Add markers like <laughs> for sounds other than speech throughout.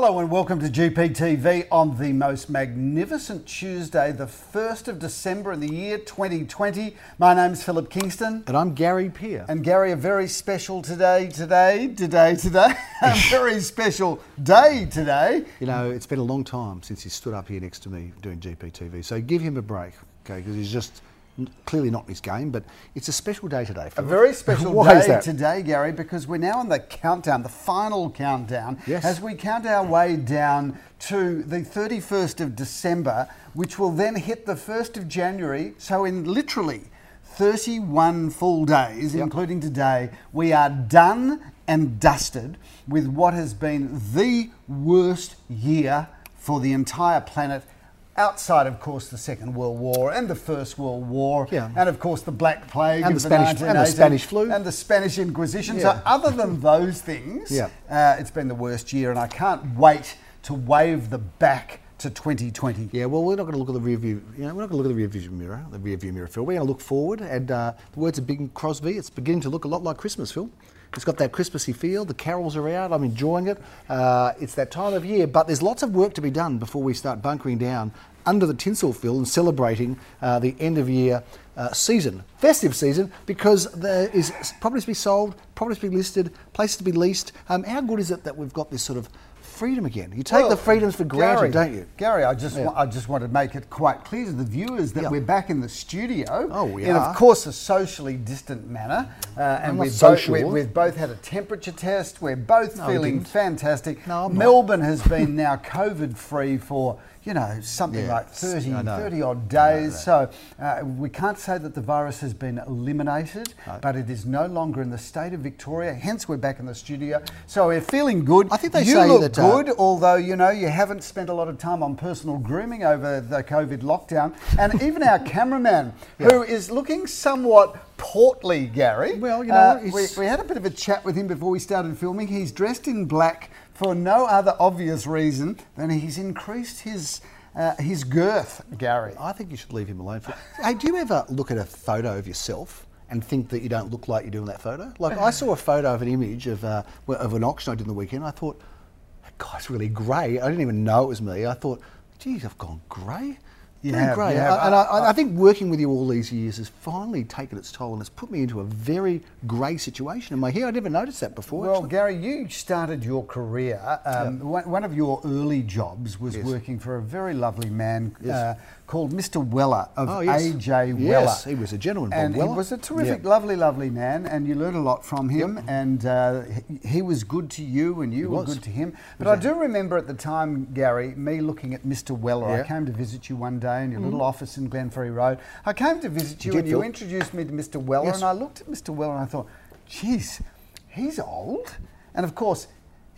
Hello and welcome to GPTV on the most magnificent Tuesday, the 1st of December in the year 2020. My name's Philip Kingston. And I'm Gary Peer. And Gary, a very special today, today, today, today, <laughs> a very special day today. You know, it's been a long time since he stood up here next to me doing GPTV, so give him a break, okay, because he's just clearly not in his game, but it's a special day today. A very <laughs> special day today, Gary, because we're now on the countdown, the final countdown, yes. as we count our way down to the 31st of December, which will then hit the 1st of January. So, in literally 31 full days, yep. including today, we are done and dusted with what has been the worst year for the entire planet outside, of course, the Second World War and the First World War, yeah. and of course the Black Plague and the, Spanish, and the Spanish flu and the Spanish Inquisition. Yeah. So, other than those things, yeah. uh, it's been the worst year, and I can't wait to wave the back to 2020. Yeah, well, we're not going to look at the rear view. You know, we're not going to look at the rear view mirror, the rear view mirror, Phil. We're going to look forward, and uh, the words of Bing Crosby. It's beginning to look a lot like Christmas, Phil. It's got that Christmassy feel. The carols are out. I'm enjoying it. Uh, it's that time of year, but there's lots of work to be done before we start bunkering down under the tinsel Phil and celebrating uh, the end of year uh, season, festive season, because there is properties to be sold, properties to be listed, places to be leased. Um, how good is it that we've got this sort of freedom again. You take well, the freedoms for granted, Gary, don't you? Gary, I just yeah. I just want to make it quite clear to the viewers that yeah. we're back in the studio. Oh, we in, are. of course, a socially distant manner, uh, and we've both, we, we've both had a temperature test. We're both no, feeling fantastic. No, Melbourne has been now COVID free for you know, something yeah, like 30, 30 odd days. So uh, we can't say that the virus has been eliminated, no. but it is no longer in the state of Victoria. Hence, we're back in the studio. So we're feeling good. I think they you say look that, uh, good, although you know you haven't spent a lot of time on personal grooming over the COVID lockdown. And <laughs> even our cameraman, yeah. who is looking somewhat portly, Gary. Well, you know, uh, we, we had a bit of a chat with him before we started filming. He's dressed in black for no other obvious reason than he's increased his uh, his girth, Gary. I think you should leave him alone. For, hey, do you ever look at a photo of yourself and think that you don't look like you do in that photo? Like I saw a photo of an image of uh, of an auction I did in the weekend. I thought that guy's really grey. I didn't even know it was me. I thought, geez, I've gone grey. You have, great. You have. and I, I, think working with you all these years has finally taken its toll and has put me into a very grey situation in my hair. I never noticed that before. Well, actually. Gary, you started your career. Um, yeah. One of your early jobs was yes. working for a very lovely man yes. uh, called Mr. Weller of oh, yes. AJ Weller. Yes, he was a gentleman, Bob Weller. he was a terrific, yeah. lovely, lovely man, and you learned a lot from him. Yep. And uh, he, he, was good to you, and you he were was. good to him. But I do remember at the time, Gary, me looking at Mr. Weller. Yeah. I came to visit you one day in your mm. little office in Glenferrie Road. I came to visit you, you and you introduced me to Mr. Weller, yes. and I looked at Mr. Weller and I thought, geez, he's old. And of course,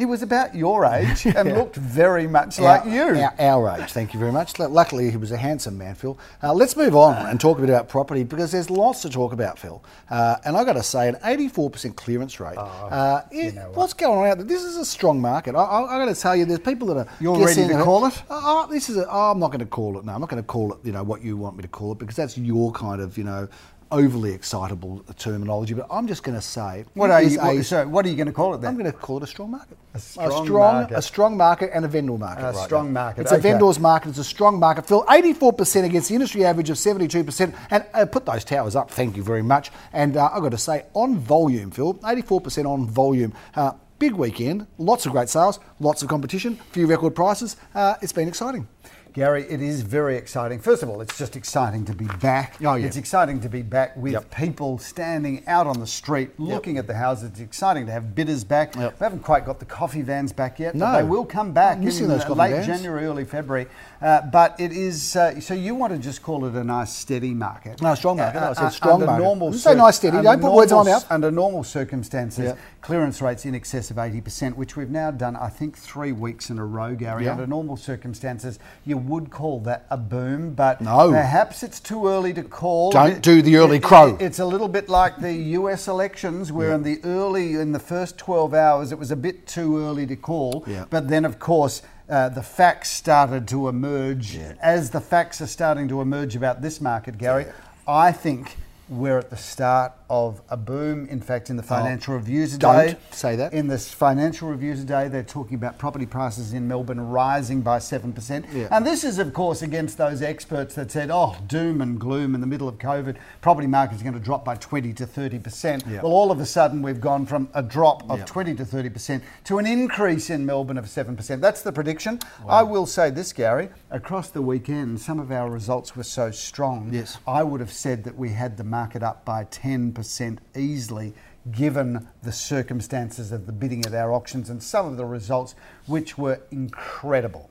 he was about your age and yeah. looked very much our, like you. Our, our, age, thank you very much. Luckily, he was a handsome man, Phil. Uh, let's move on and talk a bit about property because there's lots to talk about, Phil. Uh, and I've got to say, an 84% clearance rate. Oh, uh, you know what? What's going on out there? This is a strong market. I, have got to tell you, there's people that are. You're ready to call it? Oh, this is. A, oh, I'm not going to call it. No, I'm not going to call it. You know what you want me to call it because that's your kind of you know overly excitable terminology, but I'm just going to say what are you? A, so what are you going to call it then? I'm going to call it a strong market. A strong, a strong market. A strong market and a vendor market. A right strong now. market. It's okay. a vendor's market. It's a strong market. Phil, 84% against the industry average of 72%. And uh, put those towers up. Thank you very much. And uh, I've got to say, on volume, Phil, 84% on volume. Uh, big weekend. Lots of great sales. Lots of competition. Few record prices. Uh, it's been exciting. Gary, it is very exciting. First of all, it's just exciting to be back. Oh, yeah. It's exciting to be back with yep. people standing out on the street looking yep. at the houses. It's exciting to have bidders back. Yep. We haven't quite got the coffee vans back yet, no. but they will come back I'm in those late vans. January, early February. Uh, but it is, uh, so you want to just call it a nice steady market. No, strong market. Uh, no, I said strong under market. Normal say nice steady. Don't put words on mouth. Under normal circumstances, Yep. clearance rates in excess of 80%, which we've now done, I think, three weeks in a row, Gary. Under normal circumstances, you would call that a boom, but No. perhaps it's too early to call. Don't It- do the early it- crow. It's a little bit like the US elections, where in the early, in the first 12 hours, it was a bit too early to call. Yeah. But then, of course, uh, the facts started to emerge. Yeah. As the facts are starting to emerge about this market, Gary, Yeah. I think we're at the start of a boom. In fact, in the oh, financial reviews Oh, don't today, say that. In this financial review today, they're talking about property prices in Melbourne rising by seven percent. Yeah. And this is, of course, against those experts that said, "Oh, doom and gloom in the middle of COVID, property market's going to drop by twenty to thirty percent." Yeah. Well, all of a sudden, we've gone from a drop of Yeah. twenty to thirty percent to an increase in Melbourne of seven percent. That's the prediction. I will say this, Gary. Across the weekend, some of our results were so strong. Yes. I would have said that we had the market up by 10% easily, given the circumstances of the bidding at our auctions and some of the results, which were incredible.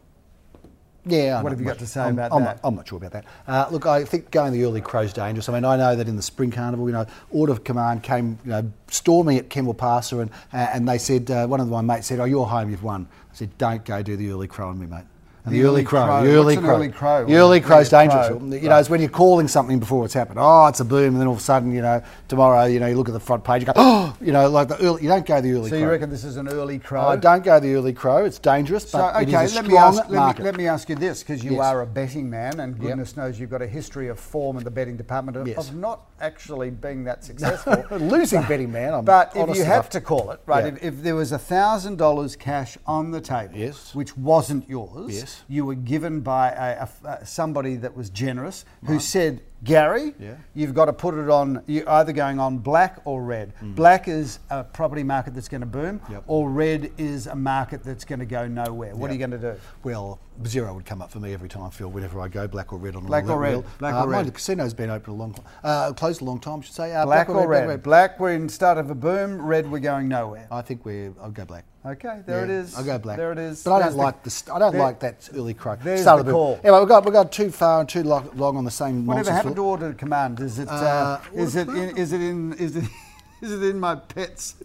Yeah. I'm What have you got to say I'm, about I'm that? Not, I'm not sure about that. Uh, look, I think going the early crow's dangerous. I mean, I know that in the Spring Carnival, you know, Order of Command came, you know, storming at Kemble Passer, and uh, and they said uh, one of my mates said, "Oh, you're home, you've won." I said, "Don't go do the early crow on me, mate." And The the, early crow, crow. the early What's an crow, early crow? the early crow's Early dangerous. crow. You know, it's when you're calling something before it's happened. Oh, it's a boom, and then all of a sudden, you know, tomorrow, you know, you look at the front page, you go, <gasps> oh, you know, like the early. You don't go the early So crow. you reckon this is an early crow? I don't go the early crow. It's dangerous, So, but okay, it is a let strong me, ask, let, me, let me ask you this, because you Yes. are a betting man, and goodness knows you've got a history of form in the betting department of, Yes. of not actually being that <laughs> successful. Losing betting man. I'm But if you have to call it, right, Yeah. if, if there was a thousand dollars cash on the table, Yes. which wasn't yours, Yes. You were given by a, a- a- somebody that was generous, who said, Gary, Yeah. you've got to put it on. You're either going on black or red. Black is a property market that's going to boom, Mm. Yep. or red is a market that's going to go nowhere. What are you going to do? Well, zero would come up for me every time, Phil, whenever I go, black or red on a Black or red, wheel. black uh, or red. The casino's been open a long, time, uh, closed a long time, I should say. Uh, Black, or red? black, Black, we're in start of a boom. Red, we're going nowhere. I think we're. I'll go black. Okay, there it Yeah, is. I'll go black. There it is. But I There's don't the- like the. st- I don't there- like that early crow. there's Start the call. Anyway, we've got we've got too far and too lo- long on the same. Whatever happened to order command? Is it? Uh, Uh, is it? In, is it in? Is it? <laughs> Is it in my pet's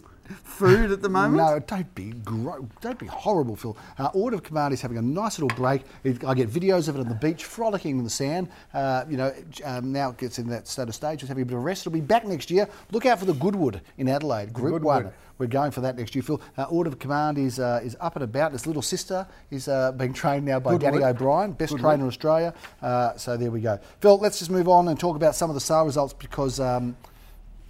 food at the moment? No, don't be gro- don't be horrible, Phil. Uh, Order of Command is having a nice little break. I get videos of it on the beach, frolicking in the sand. Uh, you know, um, now it gets in that state of stage. It's having a bit of rest. It'll be back next year. Look out for the Goodwood in Adelaide, Group Goodwood. One. We're going for that next year, Phil. Uh, Order of Command is uh, is up and about. His little sister is uh, being trained now by Goodwood. Danny O'Brien, best Goodwood. trainer in Australia. Uh, so there we go. Phil, let's just move on and talk about some of the sale results because. Um,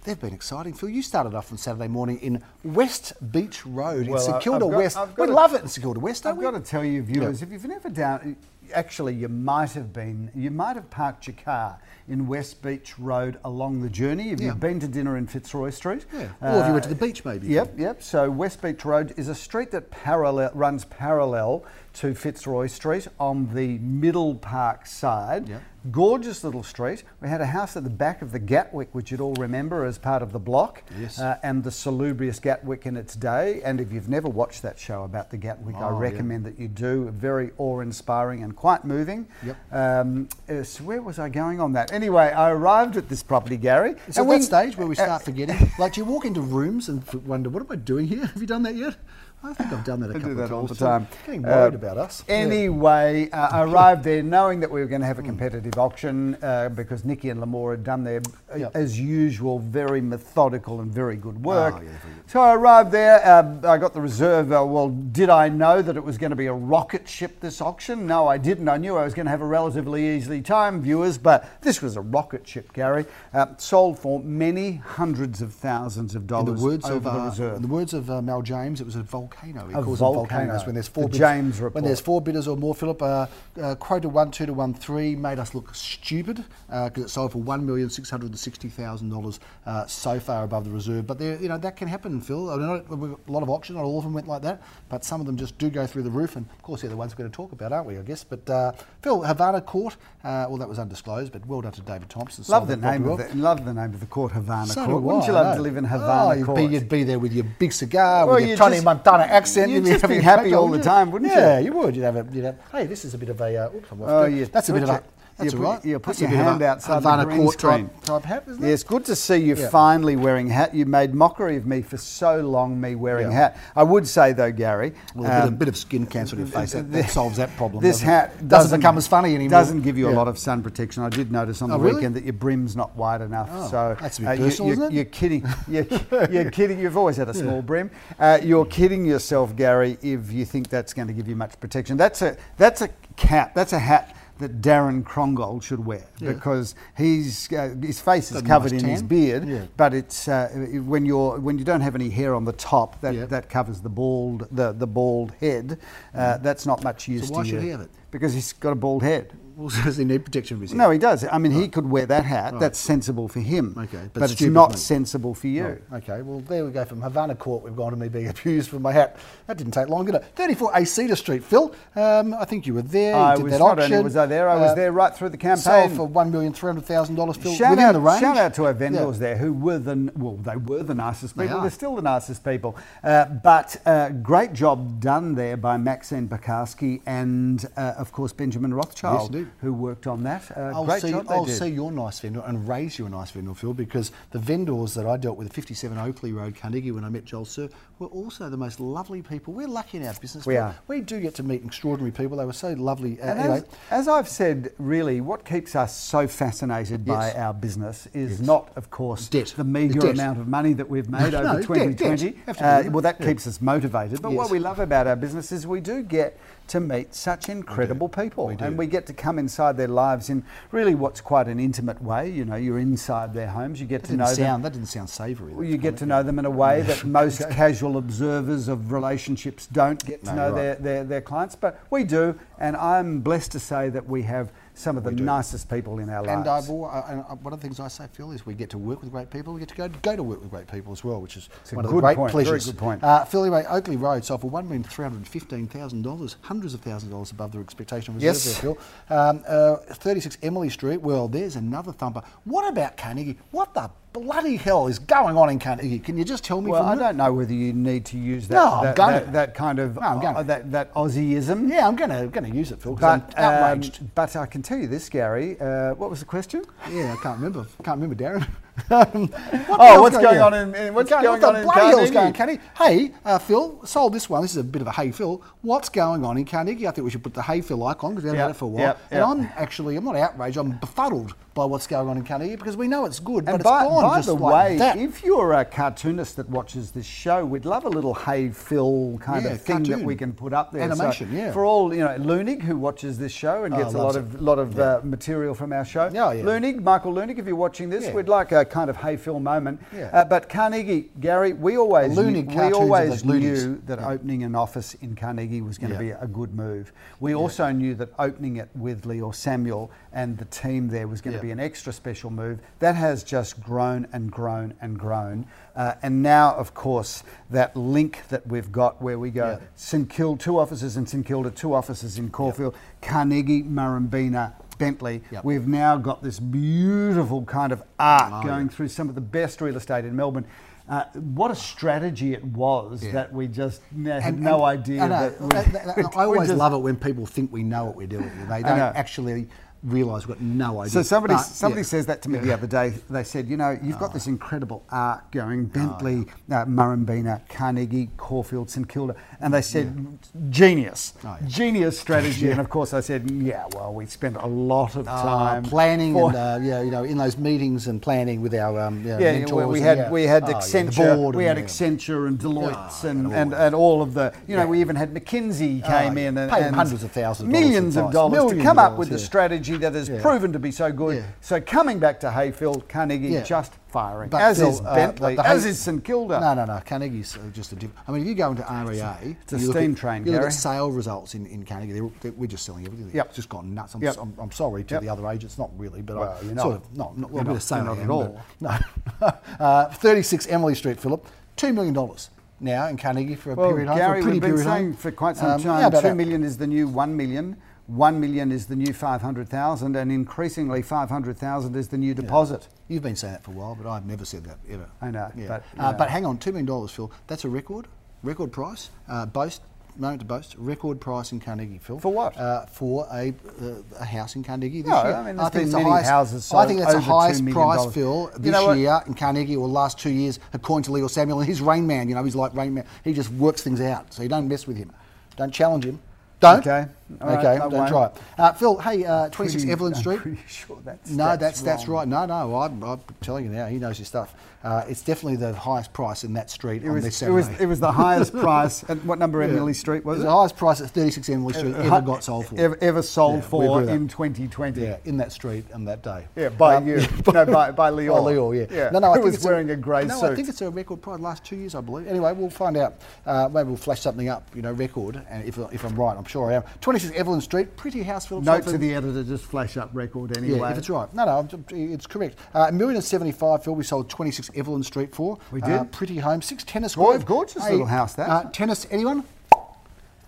They've been exciting. Phil, you started off on Saturday morning in West Beach Road Well, in St Kilda got- West. We to- love it in St Kilda West, don't I've we? got to tell you, viewers, if you've never down, actually, you might have been, you might have parked your car in West Beach Road along the journey. If Yeah. you've been to dinner in Fitzroy Street, Yeah. Or if uh, you went to the beach, maybe. Yep, yep. So West Beach Road is a street that parallel runs parallel to Fitzroy Street on the Middle Park side. Yep. Gorgeous little street. We had a house at the back of the Gatwick, which you'd all remember as part of the block, Yes. uh, and the salubrious Gatwick in its day. And if you've never watched that show about the Gatwick, I Oh, yeah. recommend that you do. Very awe-inspiring and quite moving. Yep. Um, uh, so where was I going on that? Anyway, I arrived at this property, Gary. It's and at that stage where we <laughs> uh, start forgetting. Like, do you walk into rooms and wonder, what am I doing here? <laughs> Have you done that yet? I think I've done that a couple do that of all times. the Phil. time. Getting worried Uh, about us. Yeah. Anyway, uh, I arrived there knowing that we were going to have a competitive auction uh, because Nikki and Lamore had done their, uh, Yep. as usual, very methodical and very good work. Oh, yeah, very good. So I arrived there. Uh, I got the reserve. Uh, well, did I know that it was going to be a rocket ship this auction? No, I didn't. I knew I was going to have a relatively easy time, viewers, but this was a rocket ship, Gary. Uh, sold for many hundreds of thousands of In dollars the words over of the uh, reserve. in the words of uh, Mel James, it was a volcano. He A calls them volcanoes when there's four The bidders. James When there's four bidders or more, Philip, uh, uh, quoted one two to one three made us look stupid because it sold for one million six hundred and sixty thousand dollars uh, so far above the reserve. But there, you know that can happen, Phil. I mean, not, a lot of auctions, not all of them went like that, but some of them just do go through the roof. And of course, they're the ones we're going to talk about, aren't we? I guess. But uh, Phil, Havana Court. Uh, well, that was undisclosed, but well done to David Thompson. Love the name of the, love the name of the court, Havana So Court. Wouldn't I, you love to live in Oh, Havana you'd Court? be, you'd be there with your big cigar, Well, with your Tony just- Montana accent. you'd be just be having happy all the time, wouldn't you? Yeah, you would. You'd have a, you'd have, hey, this is a bit of a, uh, oops, I'm off Oh, you that's a bit of a, that's you put- right. you put That's your hand a outside the Havana green Court type, type hat, isn't it? Yes, good to see you Yeah. finally wearing a hat. You made mockery of me for so long, me wearing a Yeah. hat. I would say though, Gary, Well, a, bit, um, of, bit of skin cancer on your face, that, that <laughs> solves that problem. This doesn't hat doesn't, become as funny anymore. It doesn't give you a lot of sun protection. I did notice on the Oh, really? weekend that your brim's not wide enough. Oh, so that's a bit uh, personal, you, isn't it? You're kidding. <laughs> You're, you're kidding. You've always had a small brim. Uh, you're kidding yourself, Gary, if you think that's going to give you much protection. That's a that's a cap. That's a hat that Darren Krongold should wear Yeah. because he's uh, his face is covered nice in his beard, Yeah. but it's uh, when you're when you don't have any hair on the top that, Yeah. that covers the bald the, the bald head. Uh, that's not much use why to should you he have it? because he's got a bald head. Well, <laughs> does he need protection of his head? No, he does. I mean, he could wear that hat. That's sensible for him. Okay, but but, it's not me. sensible for you. Oh, okay, well, there we go. From Havana Court, we've gone to me being <laughs> abused for my hat. That didn't take long, did it? 34 A Cedar Street, Phil. Um, I think you were there. You I was that not auction. only was I there, I was Uh, there right through the campaign. For $1,300,000, Phil. Shout out, shout out to our Yeah. vendors there who were the well, they were the nicest people. are. They're still the nicest people. Uh, but uh, great job done there by Maxine Bakarski and uh, of course Benjamin Rothschild, indeed. Who worked on that. Uh, I'll, great see, job they I'll see your nice vendor and raise you a nice vendor, Phil, because the vendors that I dealt with at 57 Oakley Road, Carnegie, when I met Joel Sir, were also the most lovely people. We're lucky in our business. We are. We do get to meet extraordinary people. They were so lovely. Uh, And as, as I've said, really, what keeps us so fascinated by our business is not, of course, Debt. the meagre Debt. amount of money that we've made No, over debt, debt. 2020. Have to Uh, well, that keeps us motivated. But what we love about our business is we do get to meet such incredible people, We do. and we get to come inside their lives in really what's quite an intimate way. You know, you're inside their homes. You get that to them. sound, that didn't sound savoury. Well, you get to know them in a way that most <laughs> casual observers of relationships don't get to No, know you're their, their, their clients, but we do, and I'm blessed to say that we have some of the nicest people in our lives. And, I've, al- uh, and one of the things I say, Phil, is we get to work with great people. We get to go, go to work with great people as well, which is a one of good the great point, very pleasures. good point. Uh, Phil, anyway, Oakley Road sold for one million three hundred fifteen thousand dollars, hundreds of thousands of dollars above their expectation reserve Yes. there, Phil. Um, uh, Thirty-six Emily Street. Well, there's another thumper. What about Carnegie? What the bloody hell is going on in Carnegie? Can you just tell me? Well, I don't know whether you need to use that No, that, that, that kind of No, uh, that, that Aussieism. Yeah, I'm going to going to use it, Phil, because But, I'm um, but I can tell you this, Gary. Uh, what was the question? yeah, I can't remember. Can't remember, Darren. What Oh, what's going yeah. on in- in- what's What going what on in Carnegie? going on in Carnegie? Hey, uh, Phil, sold this one. This is a bit of a hey, Phil. What's going on in Carnegie? I think we should put the hey, Phil icon because we haven't Yep, had it for a while. yep, and. I'm actually, I'm not outraged. I'm befuddled by what's going on in Carnegie because we know it's good, but And it's by, gone by just the like way, that. if you're a cartoonist that watches this show, we'd love a little hey Phil kind Yeah, of thing that we can put up there. Animation, So yeah. For all you know, Leunig who watches this show and Oh, gets a loves lot of lot of uh, material from our show. Yeah, yeah. Leunig, Michael Leunig, if you're watching this, Yeah. we'd like a kind of Phil moment. Yeah. Uh, but Carnegie, Gary, we always knew, we always knew that opening an office in Carnegie was going to Yeah. be a good move. We also knew that opening it with Leo Samuel and the team there was going Yeah. to be an extra special move. That has just grown and grown and grown. Uh, and now, of course, that link that we've got where we go Yeah. St Kilda, two offices in St Kilda, two offices in Caulfield, Carnegie, Murrumbeena, Bentleigh. Yep. We've now got this beautiful kind of arc Oh, going yeah. through some of the best real estate in Melbourne. Uh, what a strategy it was Yeah. that we just had And- no and- idea I know. that <laughs> we, I always just- love it when people think we know what we're doing. They don't actually realise we've got no idea. So somebody But, somebody yeah. says that to me the other day. They said, you know, you've got this ah. incredible arc going, ah, Bentleigh, uh, Murrumbeena, Carnegie, Caulfield, St Kilda, and they said, genius, Oh, yeah. genius strategy. <laughs> And of course, I said, yeah, well, we spent a lot of time planning and uh, yeah, you know, in those meetings and planning with our um, yeah, yeah, mentors. we, had yeah. we had Oh, yeah, Accenture, we had and, yeah. Accenture and Deloitte Yeah, and, and and, all of the you know we even had McKinsey Oh, came yeah. in and, and hundreds of thousands of dollars millions of dollars to come up with the yeah. That has Yeah. proven to be so good. Yeah. So coming back to Hayfield, Carnegie Yeah. just firing, But as is uh, Bentleigh, as Hay- is St Kilda. No, no, no. Carnegie's uh, just a different. I mean, if you go into REA, It's a you look steam at- train, You look Gary. at sale results in, in Carnegie. They're, they're, we're just selling everything. Yep. It's just gone nuts. I'm, Yep. I'm, I'm sorry to Yep. the other agents, not really, but Well, I you're sort not. of not, not well, You're a bit not- of sale. not at all. No, <laughs> uh, 36 Emily Street, Philip. Two million dollars now in Carnegie for a Well, period Gary, a pretty we've been saying home. for quite some Um, time, two million is the new one million. One million is the new five hundred thousand, and increasingly five hundred thousand is the new deposit. You've been saying that for a while, but I've never said that ever. I know, Yeah. but, uh, you but hang on, two million dollars, Phil. That's a record, record price. Uh, boast, moment to boast, record price in Carnegie, Phil. For what? Uh, for a, uh, a house in Carnegie this No, year. I mean, there's think it's the highest, houses I think that's the $2 highest price, Phil, You this know year in Carnegie or last two years, according to Leo Samuel. And he's Rain Man, you know, he's like Rain Man. He just works things out, so you don't mess with him. Don't challenge him. Don't. Okay. All okay. Don't try it. Uh, Phil, hey, uh, 26 Pretty- Evelyn I'm Street. pretty sure that's No, that's that's, wrong. right. No, no, I'm, I'm telling you now. He knows his stuff. Uh, it's definitely the highest price in that street It on was, this it was it was the highest <laughs> price. At what number Yeah. Emily Street was It was it? the highest price at 36 Emily Street Uh, ever got sold for. Ever, ever sold Yeah, for in 2020. Yeah, in that street on that day. Yeah, by Um, you. <laughs> no, by, by Leor. Oh, Leor, yeah. yeah. No, no, I Who think was it's wearing a, grey no, suit. I think it's a record price last two years, I believe. Anyway, we'll find out. Uh, maybe we'll flash something up, you know, record, and if, if I'm right, I'm sure I am. 26 Evelyn Street, pretty house, Philip. Note to the editor, just flash up record anyway. Yeah, if it's right. No, no, it's correct. Uh, a million and seventy-five, Phil. We sold twenty-six Evelyn Street for. We Uh, did. pretty home. Six tennis Grove. gorgeous little house, that. Uh, tennis. Anyone?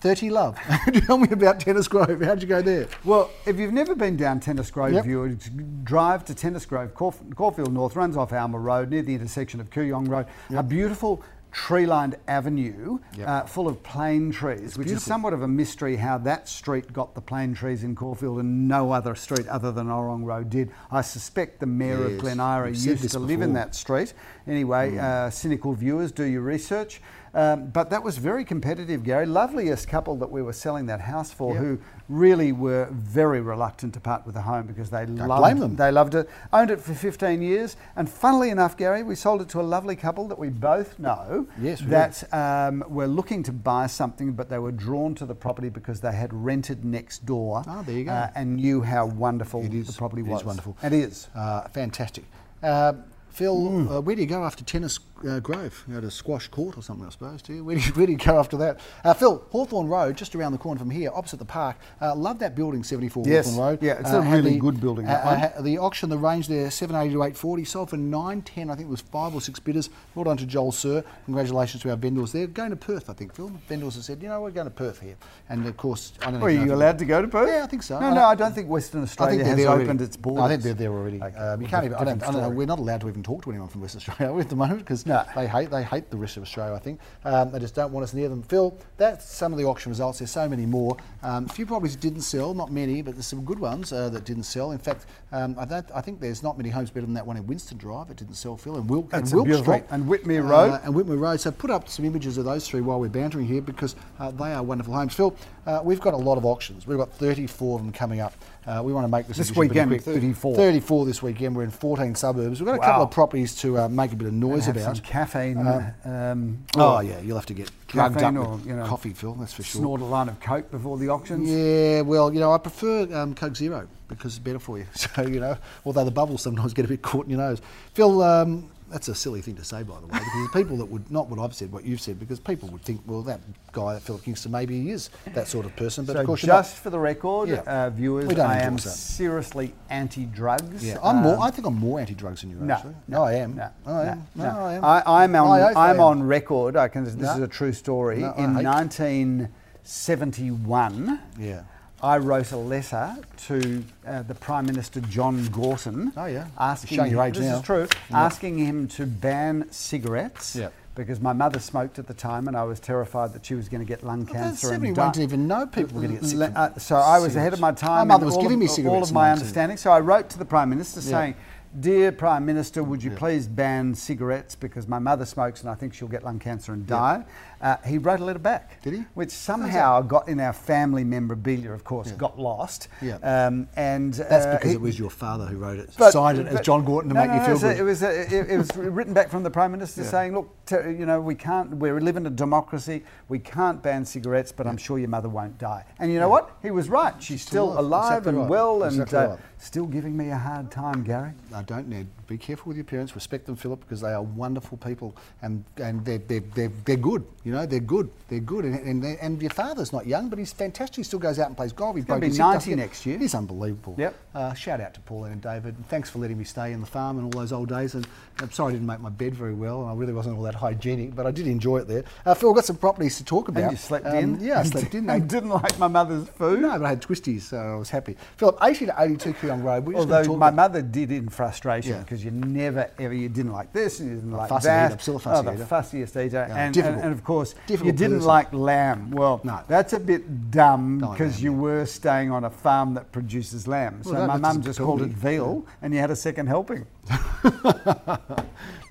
Thirty love. <laughs> Tell me about Tennis Grove. How'd you go there? Well, if you've never been down Tennis Grove, Yep. you would drive to Tennis Grove, Caulf- Caulfield North, runs off Alma Road near the intersection of Kooyong Road. A beautiful tree-lined avenue Yep. uh, full of plane trees, which is somewhat of a mystery how that street got the plane trees in Caulfield and no other street other than Orrong Road did. I suspect the mayor of Yes, Glen Eira used to live in that street. Anyway, uh, cynical viewers, do your research. Um, but that was very competitive, Gary. Loveliest couple that we were selling that house for, Yep. who really were very reluctant to part with the home because they loved blame them. They loved it. Owned it for 15 years, and funnily enough, Gary, we sold it to a lovely couple that we both know Yes, we that um, were looking to buy something, but they were drawn to the property because they had rented next door. Ah, there you go. uh, and knew how wonderful It is. the property It is was. wonderful. It is. Uh, fantastic. Uh, Phil, Hmm. uh, where do you go after Tennis uh, Grove? You go to Squash Court or something, I suppose, do you? Where do you, <laughs> where do you go after that? Uh, Phil, Hawthorn Road, just around the corner from here, opposite the park. Uh, love that building, 74 Yes. Hawthorn Road. Yeah, it's Uh, a really good building, uh, the auction, the range there, 780 to 840, sold for 910. I think it was five or six bidders. Well done to Joel Sir. Congratulations to our vendors there. Going to Perth, I think, Phil. Vendors have said, you know, we're going to Perth here. And of course, I don't know. Are you allowed to go to Perth? Yeah, I think so. No, I- no, I don't think Western I Australia has opened already. its borders. I think they're there already. Okay. Um, you can't even. I don't, I don't know. We're not allowed to even talk to anyone from West Australia <laughs> at the moment because No. they hate they hate the rest of Australia. I think um, they just don't want us near them. Phil, that's some of the auction results. There's so many more. Um, a few properties didn't sell, not many, but there's some good ones uh, that didn't sell. In fact, um, I, don't, I think there's not many homes better than that one in Winston Drive. It didn't sell, Phil, and Wilk That's and a Wilk Street and Whitmuir Road. Uh, and Whitmuir Road. So put up some images of those three while we're bantering here because uh, they are wonderful homes. Phil, uh, we've got a lot of auctions. We've got 34 of them coming up. Uh, we want to make this This weekend, quick. 34. 34 this weekend. We're in 14 suburbs. We've got a Wow. couple of properties to uh, make a bit of noise about. some caffeine. Uh, um, Oh yeah, you'll have to get drugged up or, you know, coffee, Phil. That's for sure. Snort a line of coke before the auctions. Yeah, well, you know, I prefer um, Coke Zero because it's better for you. <laughs> So, you know, although the bubbles sometimes get a bit caught in your nose. Phil, um, that's a silly thing to say, by the way, because people that would, not what I've said, what you've said, because people would think, well, that guy, that Philip Kingston, maybe he is that sort of person, but so of course just for the record, Yeah. uh, viewers, I am that. seriously anti-drugs. Yeah, I'm more, Um, I think I'm more anti-drugs than you are, no, actually. No, I am. No, I am. No, I am. I, am on. I oath I I'm on record. I can. This No. is a true story. No, In 1971, Yeah. I wrote a letter to uh, the Prime Minister John Gorton. Oh, yeah. asking You're showing your him- this now. is true. Yeah. Asking him to ban cigarettes. Yeah. Because my mother smoked at the time, and I was terrified that she was going to get lung Well, cancer. and 71 die. didn't even know people were going to get sick. Uh, so I was ahead of my time. My mother was giving of, me All of my in understanding. So I wrote to the Prime Minister Yeah. saying, Dear Prime Minister, would you please ban cigarettes because my mother smokes and I think she'll get lung cancer and die? Uh, he wrote a letter back. Did he? Which somehow got in our family memorabilia, of course, got lost. Yeah. Um, and That's uh, because he- it was your father who wrote it, but- signed it as John Gorton to no, make no, you no, feel so good. It was, uh, it, it was <laughs> written back from the Prime Minister Yeah. saying, look, you know, we can't, we live in a democracy, we can't ban cigarettes, but I'm sure your mother won't die. And you know what? He was right. She's still, still alive. alive Exactly and right. well and Exactly uh, right. Still giving me a hard time, Gary. I don't need. Be careful with your parents. Respect them, Philip, because they are wonderful people, and and they're they're, they're, they're good. You know, they're good. They're good. And, and, and your father's not young, but he's fantastic. He still goes out and plays golf. He's gonna be his hip, 90 doesn't next year. He's unbelievable. Yep. Uh, shout out to Pauline and David. And thanks for letting me stay in the farm and all those old days. And I'm sorry I didn't make my bed very well, and I really wasn't all that hygienic, but I did enjoy it there. Uh, Phil, I've got some properties to talk about. And you slept Um, in? Yeah, I slept in. <laughs> I didn't like my mother's food. No, but I had twisties, so I was happy. Philip, 80 to 82 Kooyong Road. Although my mother did in frustration Yeah. Because you never ever you didn't like this and you didn't like fussy that. eater, I'm still a fussy oh, the eater. fussiest eater, and, and, and of course Difficult you didn't person. like lamb. Well, No. that's a bit dumb because you yeah. were staying on a farm that produces lamb. So Well, my mum just called it veal, and you had a second helping. <laughs>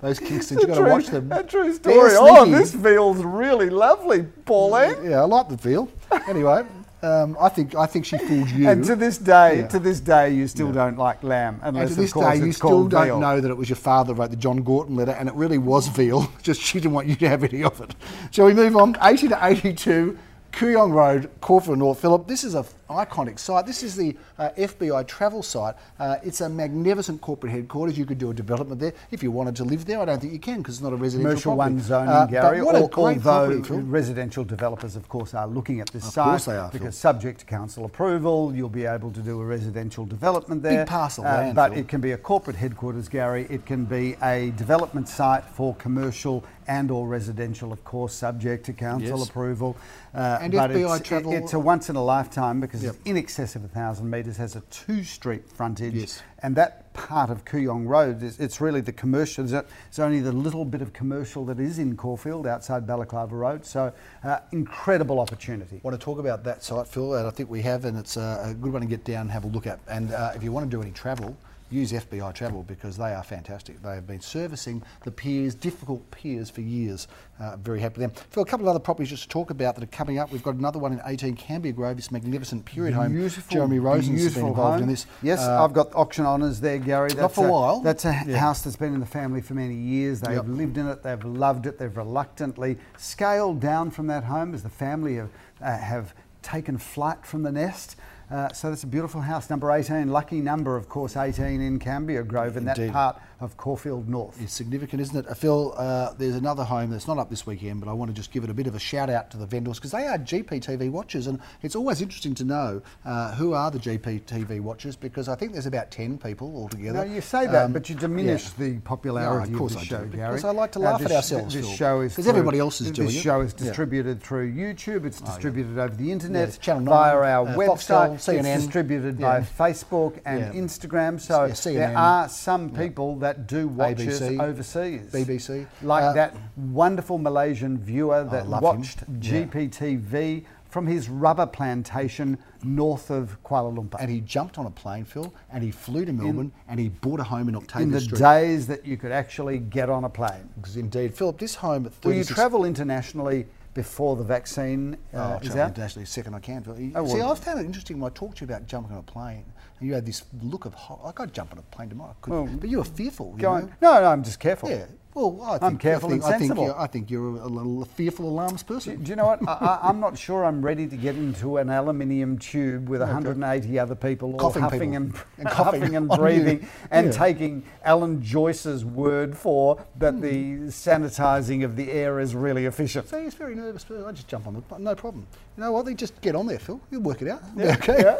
Those <laughs> Kingstons, you've got to watch them. A true story. Oh, this veal's really lovely, Pauline. Yeah, I like the feel. Anyway, Um, I think I think she fooled you. And to this day, Yeah. to this day, you still don't like lamb, And to this of day, you still don't veal. know that it was your father who wrote the John Gorton letter, and it really was veal. <laughs> Just she didn't want you to have any of it. Shall we move on? 80 to 82, Kooyong Road, Caulfield North. Philip, this is an iconic site. This is the uh, FBI travel site. Uh, it's a magnificent corporate headquarters. You could do a development there if you wanted to live there. I don't think you can because it's not a residential Commercial property. one zoning, Uh, Gary. What although residential developers, of course, are looking at this Of site course they are, Phil. because subject to council approval, you'll be able to do a residential development there. parcel Uh, land, but Phil. it can be a corporate headquarters, Gary. It can be a development site for commercial and or residential, of course, subject to council Yes. approval. Uh, And FBI it's, travel- it's a once in a lifetime because Yep. it's in excess of a thousand metres, has a two street frontage. Yes. And that part of Kooyong Road, is, it's really the commercial. It's it's only the little bit of commercial that is in Caulfield outside Balaclava Road. So, uh, incredible opportunity. I want to talk about that site, Phil, and I think we have, and it's a, a good one to get down and have a look at. And uh, if you want to do any travel, use FBI Travel because they are fantastic. They have been servicing the peers, difficult peers, for years. Uh, very happy with them. Phil, a couple of other properties just to talk about that are coming up. We've got another one in 18 Cambia Grove, this magnificent period home. Beautiful, Jeremy Rosen's been involved home. in this. Yes, Uh, I've got auction honours there, Gary. Not for a while. That's a Yeah. house that's been in the family for many years. They've Yep. lived in it. They've loved it. They've reluctantly scaled down from that home as the family have, uh, have taken flight from the nest. Uh, so that's a beautiful house, number 18. Lucky number, of course, 18 in Cambia Grove in that part of Caulfield North. It's significant, isn't it? Uh, Phil, uh, there's another home that's not up this weekend, but I want to just give it a bit of a shout out to the vendors because they are GPTV watchers, and it's always interesting to know uh, who are the GPTV watchers because I think there's about 10 people altogether. No, you say that, Um, but you diminish yeah. the popularity No, of course of the I show, do, Gary. because I like to laugh at this, ourselves, This Phil, show is 'cause through- everybody else is this doing it. show is Yeah. distributed through YouTube. It's yeah. distributed over the internet via our uh, website. Foxtel, CNN. It's distributed Yeah. by Facebook and Yeah. Instagram. So Yeah, there are some people that do watch us ABC, overseas. BBC. Like Uh, that wonderful Malaysian viewer that love him. watched Yeah. GPTV from his rubber plantation north of Kuala Lumpur. And he jumped on a plane, Phil, and he flew to Melbourne and he bought a home in Octavia in the Street. days that you could actually get on a plane. Indeed. Philip, this home at Will you travel internationally before the vaccine Oh, uh, I'll is travel out? internationally second I can. Phil. Oh, See, well- I've found it interesting when I talked to you about jumping on a plane, you had this look of, ho- like I'd jump on a plane tomorrow, I could, Well, but you were fearful. You know? No, no, I'm just careful. Yeah. Well, I think, I'm careful I think, and I think sensible. you're, I think you're a, little fearful, alarms person. do you know what? I, I'm not sure I'm ready to get into an aluminium tube with 180 other people all Coughing huffing people. and, <laughs> And coughing and breathing and Yeah. taking Alan Joyce's word for that the sanitising of the air is really efficient. See, he's very nervous. But I just jump on the no problem. You know what? They just get on there, Phil. You'll work it out. Yeah, <laughs> Okay. yeah.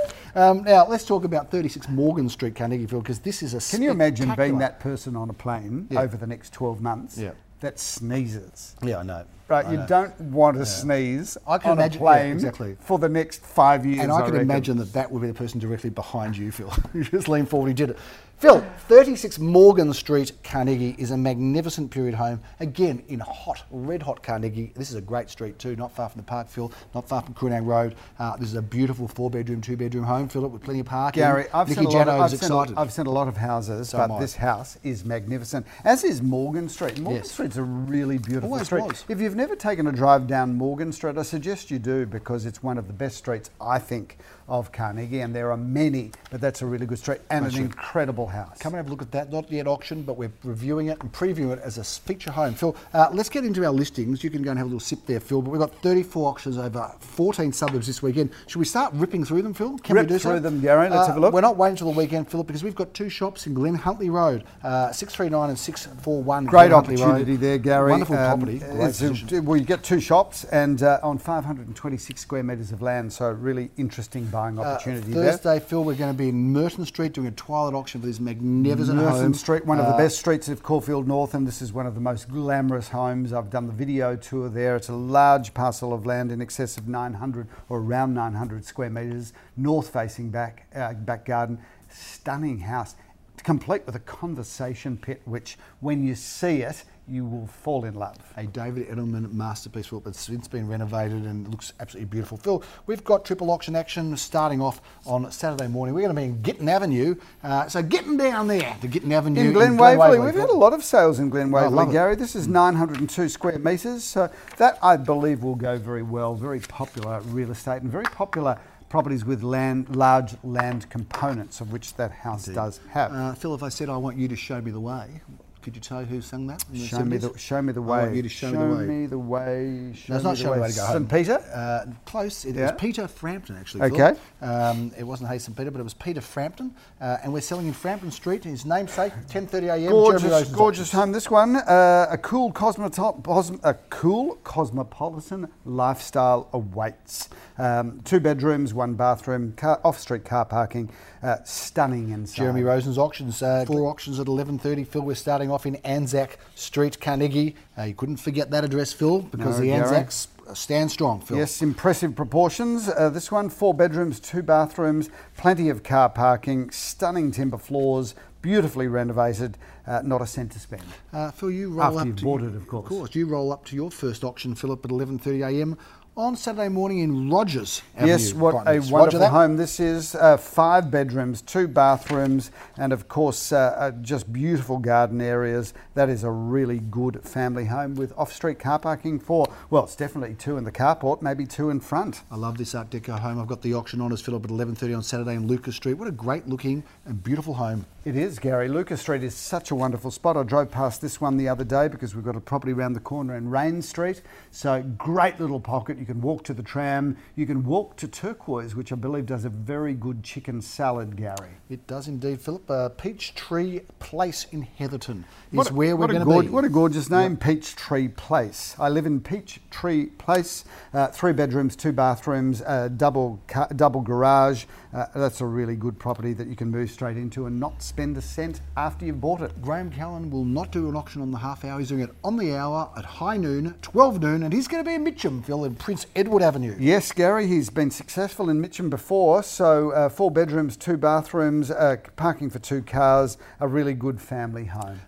Um, now let's talk about 36 Morgan Street, Carnegie, Phil, because this is a. Can you imagine being that person on a plane over the next 12 months Yeah. that sneezes? Yeah, I know. Right, I you know. don't want to sneeze I can on imagine- a yeah, exactly. for the next five years. And I can reckon. imagine that that would be the person directly behind you, Phil. <laughs> you just lean forward he did it. Phil, 36 Morgan Street, Carnegie is a magnificent period home. Again, in hot, red hot Carnegie. This is a great street too, not far from the park, Phil, not far from Koornang Road. Uh, this is a beautiful four bedroom, two bedroom home, Philip, with plenty of parking. Gary, I've Nicky seen, a lot of, I've, seen a. I've seen a lot of houses, So but this house is magnificent, as is Morgan Street. Morgan Yes. Street's a really beautiful Always street. was. If you've never taken a drive down Morgan Street, I suggest you do because it's one of the best streets, I think, of Carnegie, and there are many, but that's a really good street and an incredible house. Come and have a look at that. Not yet auctioned, but we're reviewing it and previewing it as a feature home. Phil, uh, let's get into our listings. You can go and have a little sip there, Phil. But we've got 34 auctions over 14 suburbs this weekend. Should we start ripping through them, Phil? Can Rip we do so? through them, Gary. Let's Uh, have a look. We're not waiting until the weekend, Philip, because we've got two shops in Glen Huntly Road, uh, 639 and 641. Great Glen opportunity there, Gary. Wonderful Um, property. Great well, you get two shops and uh, on 526 square metres of land, so really interesting buying Uh, opportunity there. Thursday, Phil, we're going to be in Merton Street doing a twilight auction for this magnificent Merton home. Street, one of the Uh, best streets of Caulfield North, and this is one of the most glamorous homes. I've done the video tour there. It's a large parcel of land in excess of 900 or around 900 square metres, north facing back, uh, back garden. Stunning house. Complete with a conversation pit, which when you see it, you will fall in love. A David Edelman masterpiece, Phil, it's since been renovated and looks absolutely beautiful. Phil, we've got triple auction action starting off on Saturday morning. We're going to be in Gittin Avenue, uh, so getting down there to Gittin Avenue in Glen, Waverley. We've had a lot of sales in Glen Waverley, Gary. This is 902 square metres, so that I believe will go very well. Very popular real estate and very popular properties with land, large land components, of which that house Indeed. does have. Uh, Phil, if I said I want you to show me the way, could you tell who sang that? Show me, the, show me the way. I want you to show, show me the way. Me the way show no, it's not show me the way to go St. Peter? Uh, close. It yeah. was Peter Frampton, actually. Okay. Um, it wasn't Hey St. Peter, but it was Peter Frampton. Uh, and we're selling in Frampton Street, his namesake, <sighs> 10.30am. Gorgeous, gorgeous home. This one, uh, a, cool cosmoto- a cool cosmopolitan lifestyle awaits. Um, two bedrooms, one bathroom, car, off-street car parking, uh, stunning inside. Jeremy Rosen's auctions, uh, four auctions at 11.30. Phil, we're starting off in Anzac Street, Carnegie. Uh, you couldn't forget that address, Phil, because no, the Anzacs stand strong, Phil. Yes, impressive proportions. Uh, this one, four bedrooms, two bathrooms, plenty of car parking, stunning timber floors, beautifully renovated, uh, not a cent to spend. Uh, Phil, you roll After up you've to bought it, of course. Of course, you roll up to your first auction, Philip, at 11.30am on Saturday morning in Rogers Avenue. Yes, what a wonderful home this is. Uh, five bedrooms, two bathrooms, and of course, uh, uh, just beautiful garden areas. That is a really good family home with off street car parking for, well, it's definitely two in the carport, maybe two in front. I love this Art Deco home. I've got the auction on as Philip at 11.30 on Saturday in Lucas Street. What a great looking and beautiful home. It is, Gary. Lucas Street is such a wonderful spot. I drove past this one the other day because we've got a property around the corner in Rain Street. So, great little pocket. You can walk to the tram. You can walk to Turquoise, which I believe does a very good chicken salad, Gary. It does indeed, Philip. Uh, Peach Tree Place in Heatherton is what, where we're going to be. What a gorgeous name, yep. Peach Tree Place. I live in Peach Tree Place. Uh, three bedrooms, two bathrooms, uh, double, double garage. Uh, that's a really good property that you can move straight into and not spend a cent after you've bought it. Graham Callan will not do an auction on the half hour. He's doing it on the hour at high noon, 12 noon, and he's going to be in Mitcham, Phil, in Prince Edward Avenue. Yes, Gary, he's been successful in Mitcham before. So, uh, four bedrooms, two bathrooms, uh, parking for two cars, a really good family home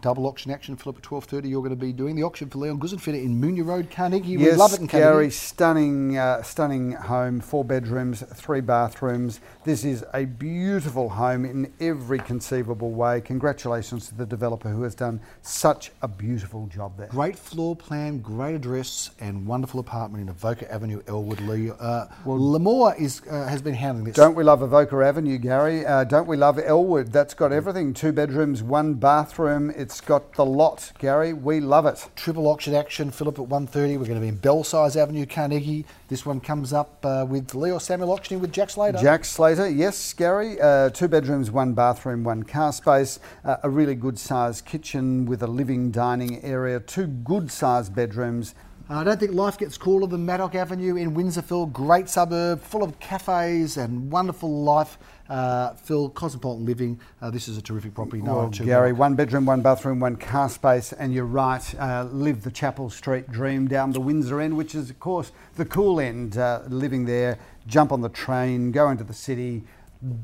double auction action, Philip, at 12.30 you're going to be doing. The auction for Leon Guzenfitter in Munya Road, Carnegie. Yes, we love it in Carnegie. Gary, stunning, uh, stunning home, four bedrooms, three bathrooms. This is a beautiful home in every conceivable way. Congratulations to the developer who has done such a beautiful job there. Great floor plan, great address, and wonderful apartment in Avoca Avenue, Elwood, Lee. Uh, well, Lamore is, uh, has been handling this. Don't we love Avoca Avenue, Gary? Uh, don't we love Elwood? That's got everything. Two bedrooms, one bathroom. It's it's got the lot, Gary. We love it. Triple auction action, Philip at 1.30. We're going to be in Belsize Avenue, Carnegie. This one comes up uh, with Leo Samuel auctioning with Jack Slater. Jack Slater, yes, Gary. Uh, two bedrooms, one bathroom, one car space. Uh, a really good sized kitchen with a living dining area. Two good sized bedrooms. I don't think life gets cooler than Maddock Avenue in Windsorville. Great suburb, full of cafes and wonderful life. Uh, Phil, Cosmopolitan Living, uh, this is a terrific property. No well, Gary, one bedroom, one bathroom, one car space, and you're right, uh, live the Chapel Street dream down the Windsor end, which is, of course, the cool end. Uh, living there, jump on the train, go into the city,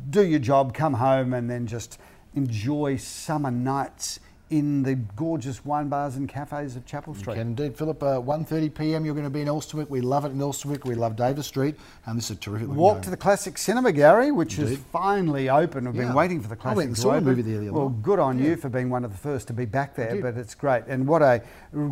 do your job, come home, and then just enjoy summer nights in the gorgeous wine bars and cafes of Chapel Street. indeed, Philip. Uh, 1.30pm, you're going to be in Elsternwick. We love it in Elsternwick. We love Davis Street. And this is a terrific Walk to the Classic Cinema, Gary, which indeed. is finally open. We've yeah. been waiting for the Classic I went and saw a movie there the Well, good on yeah. you for being one of the first to be back there, but it's great. And what a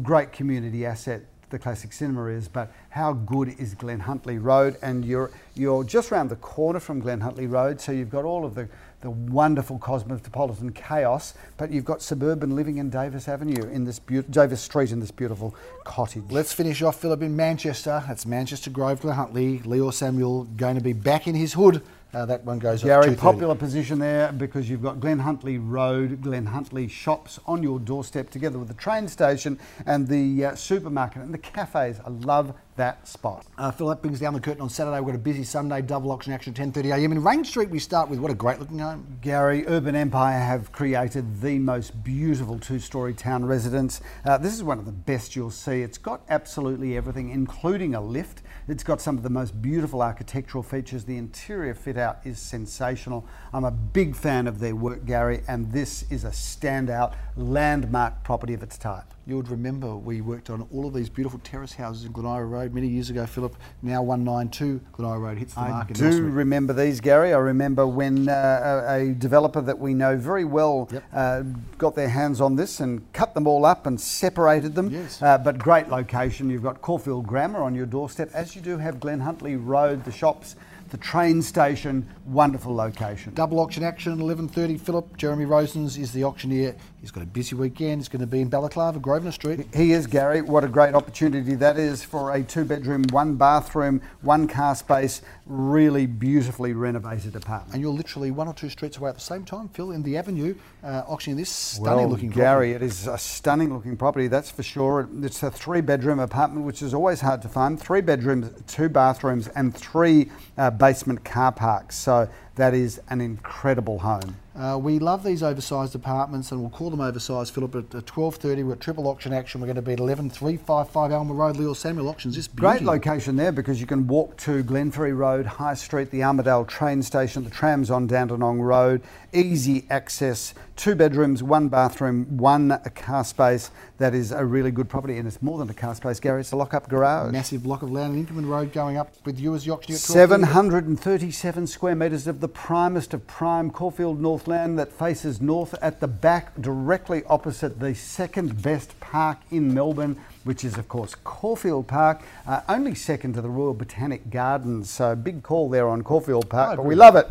great community asset the classic cinema is, but how good is Glen Huntly Road? And you're you're just around the corner from Glen Huntly Road, so you've got all of the the wonderful cosmopolitan chaos, but you've got suburban living in Davis Avenue in this be- Davis Street in this beautiful cottage. Let's finish off, Philip, in Manchester. That's Manchester Grove, Glen Huntly. Leo Samuel going to be back in his hood. Uh, that one goes Gary, popular position there because you've got Glen Huntly Road, Glen Huntly shops on your doorstep together with the train station and the uh, supermarket and the cafes. I love that spot. Uh, Phil, that brings down the curtain on Saturday. We've got a busy Sunday, double auction action, at 10.30am. In Rain Street, we start with what a great looking home. Gary, Urban Empire have created the most beautiful two-storey town residence. Uh, this is one of the best you'll see. It's got absolutely everything, including a lift. It's got some of the most beautiful architectural features. The interior fit out is sensational. I'm a big fan of their work, Gary, and this is a standout landmark property of its type. You would remember we worked on all of these beautiful terrace houses in Glen Eira Road many years ago, Philip. Now 192 Glen Eira Road hits the market. I do remember these, Gary. I remember when uh, a, a developer that we know very well Yep. uh, got their hands on this and cut them all up and separated them. Yes. Uh, but great location. You've got Caulfield Grammar on your doorstep, as you do have Glen Huntly Road, the shops, the train station. Wonderful location. Double auction action, 11.30. Philip, Jeremy Rosens is the auctioneer. He's got a busy weekend. He's going to be in Balaclava, Grosvenor Street. He is, Gary. What a great opportunity that is for a two bedroom, one bathroom, one car space, really beautifully renovated apartment. And you're literally one or two streets away at the same time, Phil, in the avenue, uh, auctioning this stunning looking Gary, it is a stunning looking property, that's for sure. It's a three bedroom apartment, which is always hard to find. Three bedrooms, two bathrooms, and three uh, basement car parks. So that is an incredible home. Uh, we love these oversized apartments, and we'll call them oversized, Philip. At uh, 12.30, we're at triple auction action. We're going to be at 11355 Elmer Road, Leo Samuel Auctions. This Great location there because you can walk to Glenferrie Road, High Street, the Armadale train station, the trams on Dandenong Road, easy access, two bedrooms, one bathroom, one car space. That is a really good property, and it's more than a car space, Gary. It's a lock up garage. Massive block of land in Inkerman Road going up with you as the auctioneer at 12.30. 737 square metres of the primest of prime Caulfield Northland that faces north at the back, directly opposite the second best park in Melbourne, which is, of course, Caulfield Park, uh, only second to the Royal Botanic Gardens. So, big call there on Caulfield Park, but we love it.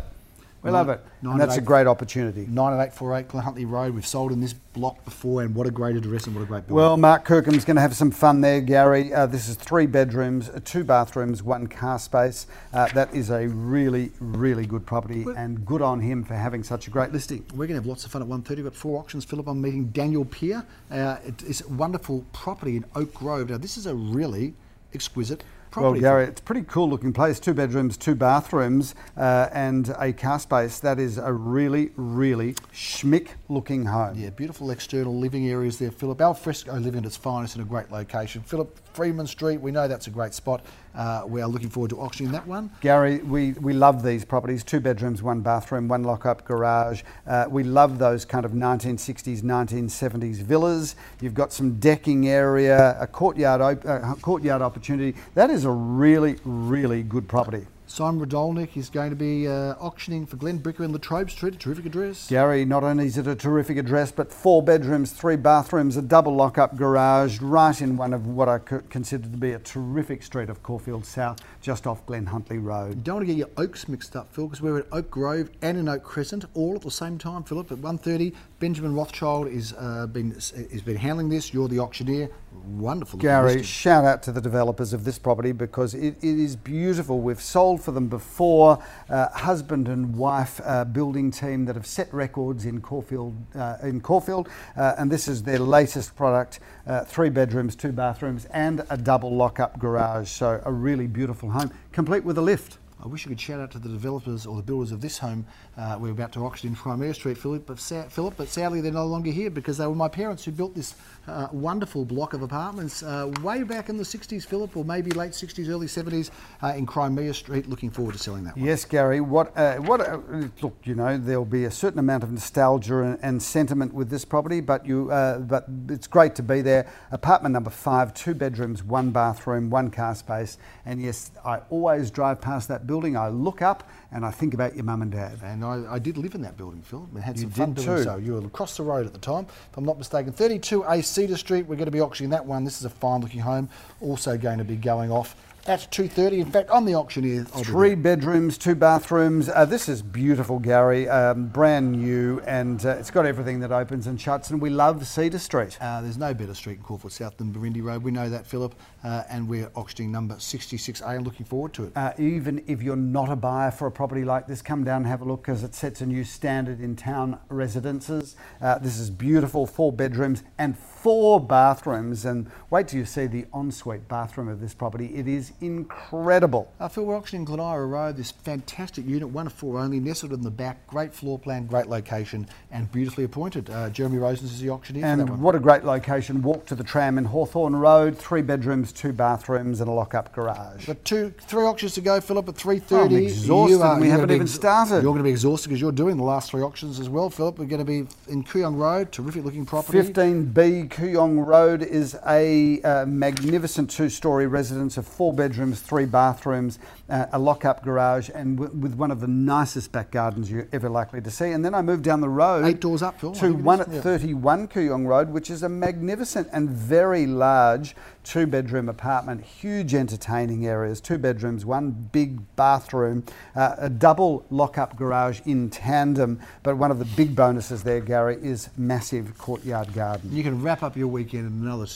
We Nine- love it. And that's a great opportunity. 9848 Glen Huntly Road. We've sold in this block before, and what a great address and what a great building. Well, Mark Kirkham's going to have some fun there, Gary. Uh, this is three bedrooms, uh, two bathrooms, one car space. Uh, that is a really, really good property, and good on him for having such a great listing. We're going to have lots of fun at 1.30. We've got four auctions. Philip, I'm meeting Daniel Peer. Uh, it is a wonderful property in Oak Grove. Now, this is a really exquisite Well, property. Gary, it's a pretty cool looking place. Two bedrooms, two bathrooms, uh, and a car space. That is a really, really schmick looking home. Yeah, beautiful external living areas there, Philip. Al fresco living at its finest in a great location. Philip, Freeman Street, we know that's a great spot. Uh, we are looking forward to auctioning that one. Gary, we, we love these properties. Two bedrooms, one bathroom, one lock up garage. Uh, we love those kind of 1960s, 1970s villas. You've got some decking area, a courtyard, op- uh, courtyard opportunity. That is a really, really good property. Simon Radolnik is going to be uh, auctioning for Glen Bricker in Latrobe Street, a terrific address. Gary, not only is it a terrific address, but four bedrooms, three bathrooms, a double lock up garage, right in one of what I consider to be a terrific street of Caulfield South, just off Glen Huntly Road. Don't want to get your oaks mixed up, Phil, because we're at Oak Grove and in Oak Crescent, all at the same time, Philip. At 1.30, Benjamin Rothschild is uh, been is been handling this. You're the auctioneer. Wonderful. Gary, shout out to the developers of this property because it, it is beautiful. We've sold for them before. Uh, husband and wife uh, building team that have set records in Caulfield, uh, in Caulfield, uh, and this is their latest product: uh, three bedrooms, two bathrooms, and a double lock-up garage. So a really beautiful home, complete with a lift. I wish you could shout out to the developers or the builders of this home. Uh, we're about to auction in Crimea Street, Philip but, sa- Philip, but sadly they're no longer here because they were my parents who built this uh, wonderful block of apartments uh, way back in the 60s, Philip, or maybe late 60s, early 70s uh, in Crimea Street. Looking forward to selling that one. Yes, Gary. What? Uh, what? Uh, look, you know, there'll be a certain amount of nostalgia and, and sentiment with this property, but you, uh, but it's great to be there. Apartment number five, two bedrooms, one bathroom, one car space, and yes, I always drive past that building. I look up and I think about your mum and dad. And I, I did live in that building, Phil, and had You some fun did doing too. so. You were across the road at the time, if I'm not mistaken. 32A Cedar Street, we're going to be auctioning that one. This is a fine looking home, also going to be going off at 2.30. In fact, I'm the auctioneer. I'll Three there. bedrooms, two bathrooms. Uh, this is beautiful, Gary. Um, brand new, and uh, it's got everything that opens and shuts. And we love Cedar Street. Uh, there's no better street in Caulfield South than Barindi Road. We know that, Philip, uh, and we're auctioning number 66A and looking forward to it. Uh, even if you're not a buyer for a property like this, come down and have a look because it sets a new standard in town residences. Uh, this is beautiful, four bedrooms and four bathrooms. And wait till you see the ensuite bathroom of this property. It is incredible. Uh, Phil, we're auctioning Glen Eira Road, this fantastic unit, one of four only, nestled in the back, great floor plan, great location, and beautifully appointed. Uh, Jeremy Rosens is the auctioneer for that And what a great location. Walk to the tram in Hawthorn Road, three bedrooms, two bathrooms, and a lock up garage. Got two, three auctions to go, Philip, at 3.30. I'm exhausted. You are- We haven't even started. You're going to be exhausted because you're doing the last three auctions as well, Philip. We're going to be in Kooyong Road, terrific looking property. 15B Kooyong Road is a uh, magnificent two story residence of four bedrooms, three bathrooms, uh, a lock up garage, and w- with one of the nicest back gardens you're ever likely to see. And then I moved down the road Eight doors up, Phil, to one at yeah. 31 Kooyong Road, which is a magnificent and very large two bedroom apartment, huge entertaining areas, two bedrooms, one big bathroom, uh, a double lock up garage in tandem. But one of the big bonuses there, Gary, is massive courtyard garden. You can wrap up your weekend in another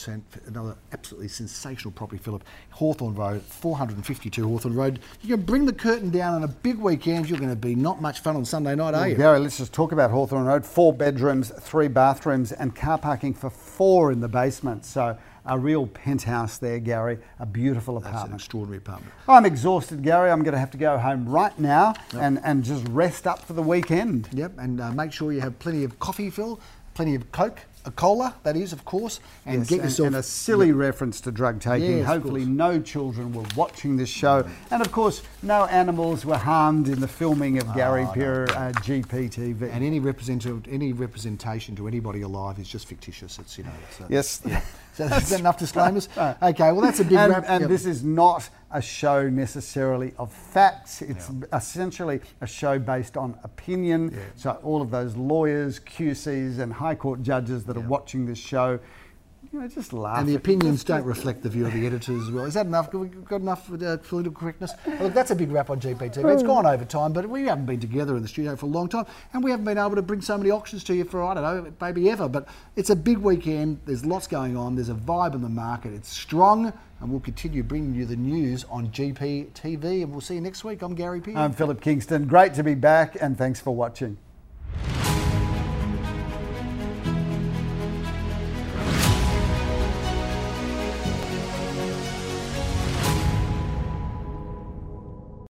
another absolutely sensational property, Philip. Hawthorn Road, 452 Hawthorn Road. You can bring the curtain down on a big weekend. You're going to be not much fun on Sunday night, are you? Gary, let's just talk about Hawthorn Road. Four bedrooms, three bathrooms, and car parking for four in the basement. So a real penthouse there, Gary. A beautiful apartment. That's an extraordinary apartment. I'm exhausted, Gary. I'm going to have to go home right now and, and just rest up for the weekend. Yep, and uh, make sure you have plenty of coffee, Phil, plenty of Coke, a cola, that is, of course, and Yes, get yourself. and a silly reference to drug taking. Yes, Hopefully, no children were watching this show, and of course, no animals were harmed in the filming of Gary Peer uh, GPTV. and any representative, any representation to anybody alive is just fictitious. It's you know. It's, uh, yes. <laughs> So is that enough disclaimers? Okay, well that's a big and, wrap. and Yep. this is not a show necessarily of facts. It's essentially a show based on opinion. So all of those lawyers, QCs, and High Court judges that are watching this show, you know, just laugh. And the opinions don't reflect the view of the editors as well. Is that enough? We've we got enough uh, political correctness? Well, look, that's a big wrap on GPTV. It's gone over time, but we haven't been together in the studio for a long time, and we haven't been able to bring so many auctions to you for, I don't know, maybe ever. But it's a big weekend. There's lots going on. There's a vibe in the market. It's strong, and we'll continue bringing you the news on GPTV. And we'll see you next week. I'm Gary Peer. I'm Philip Kingston. Great to be back, and thanks for watching.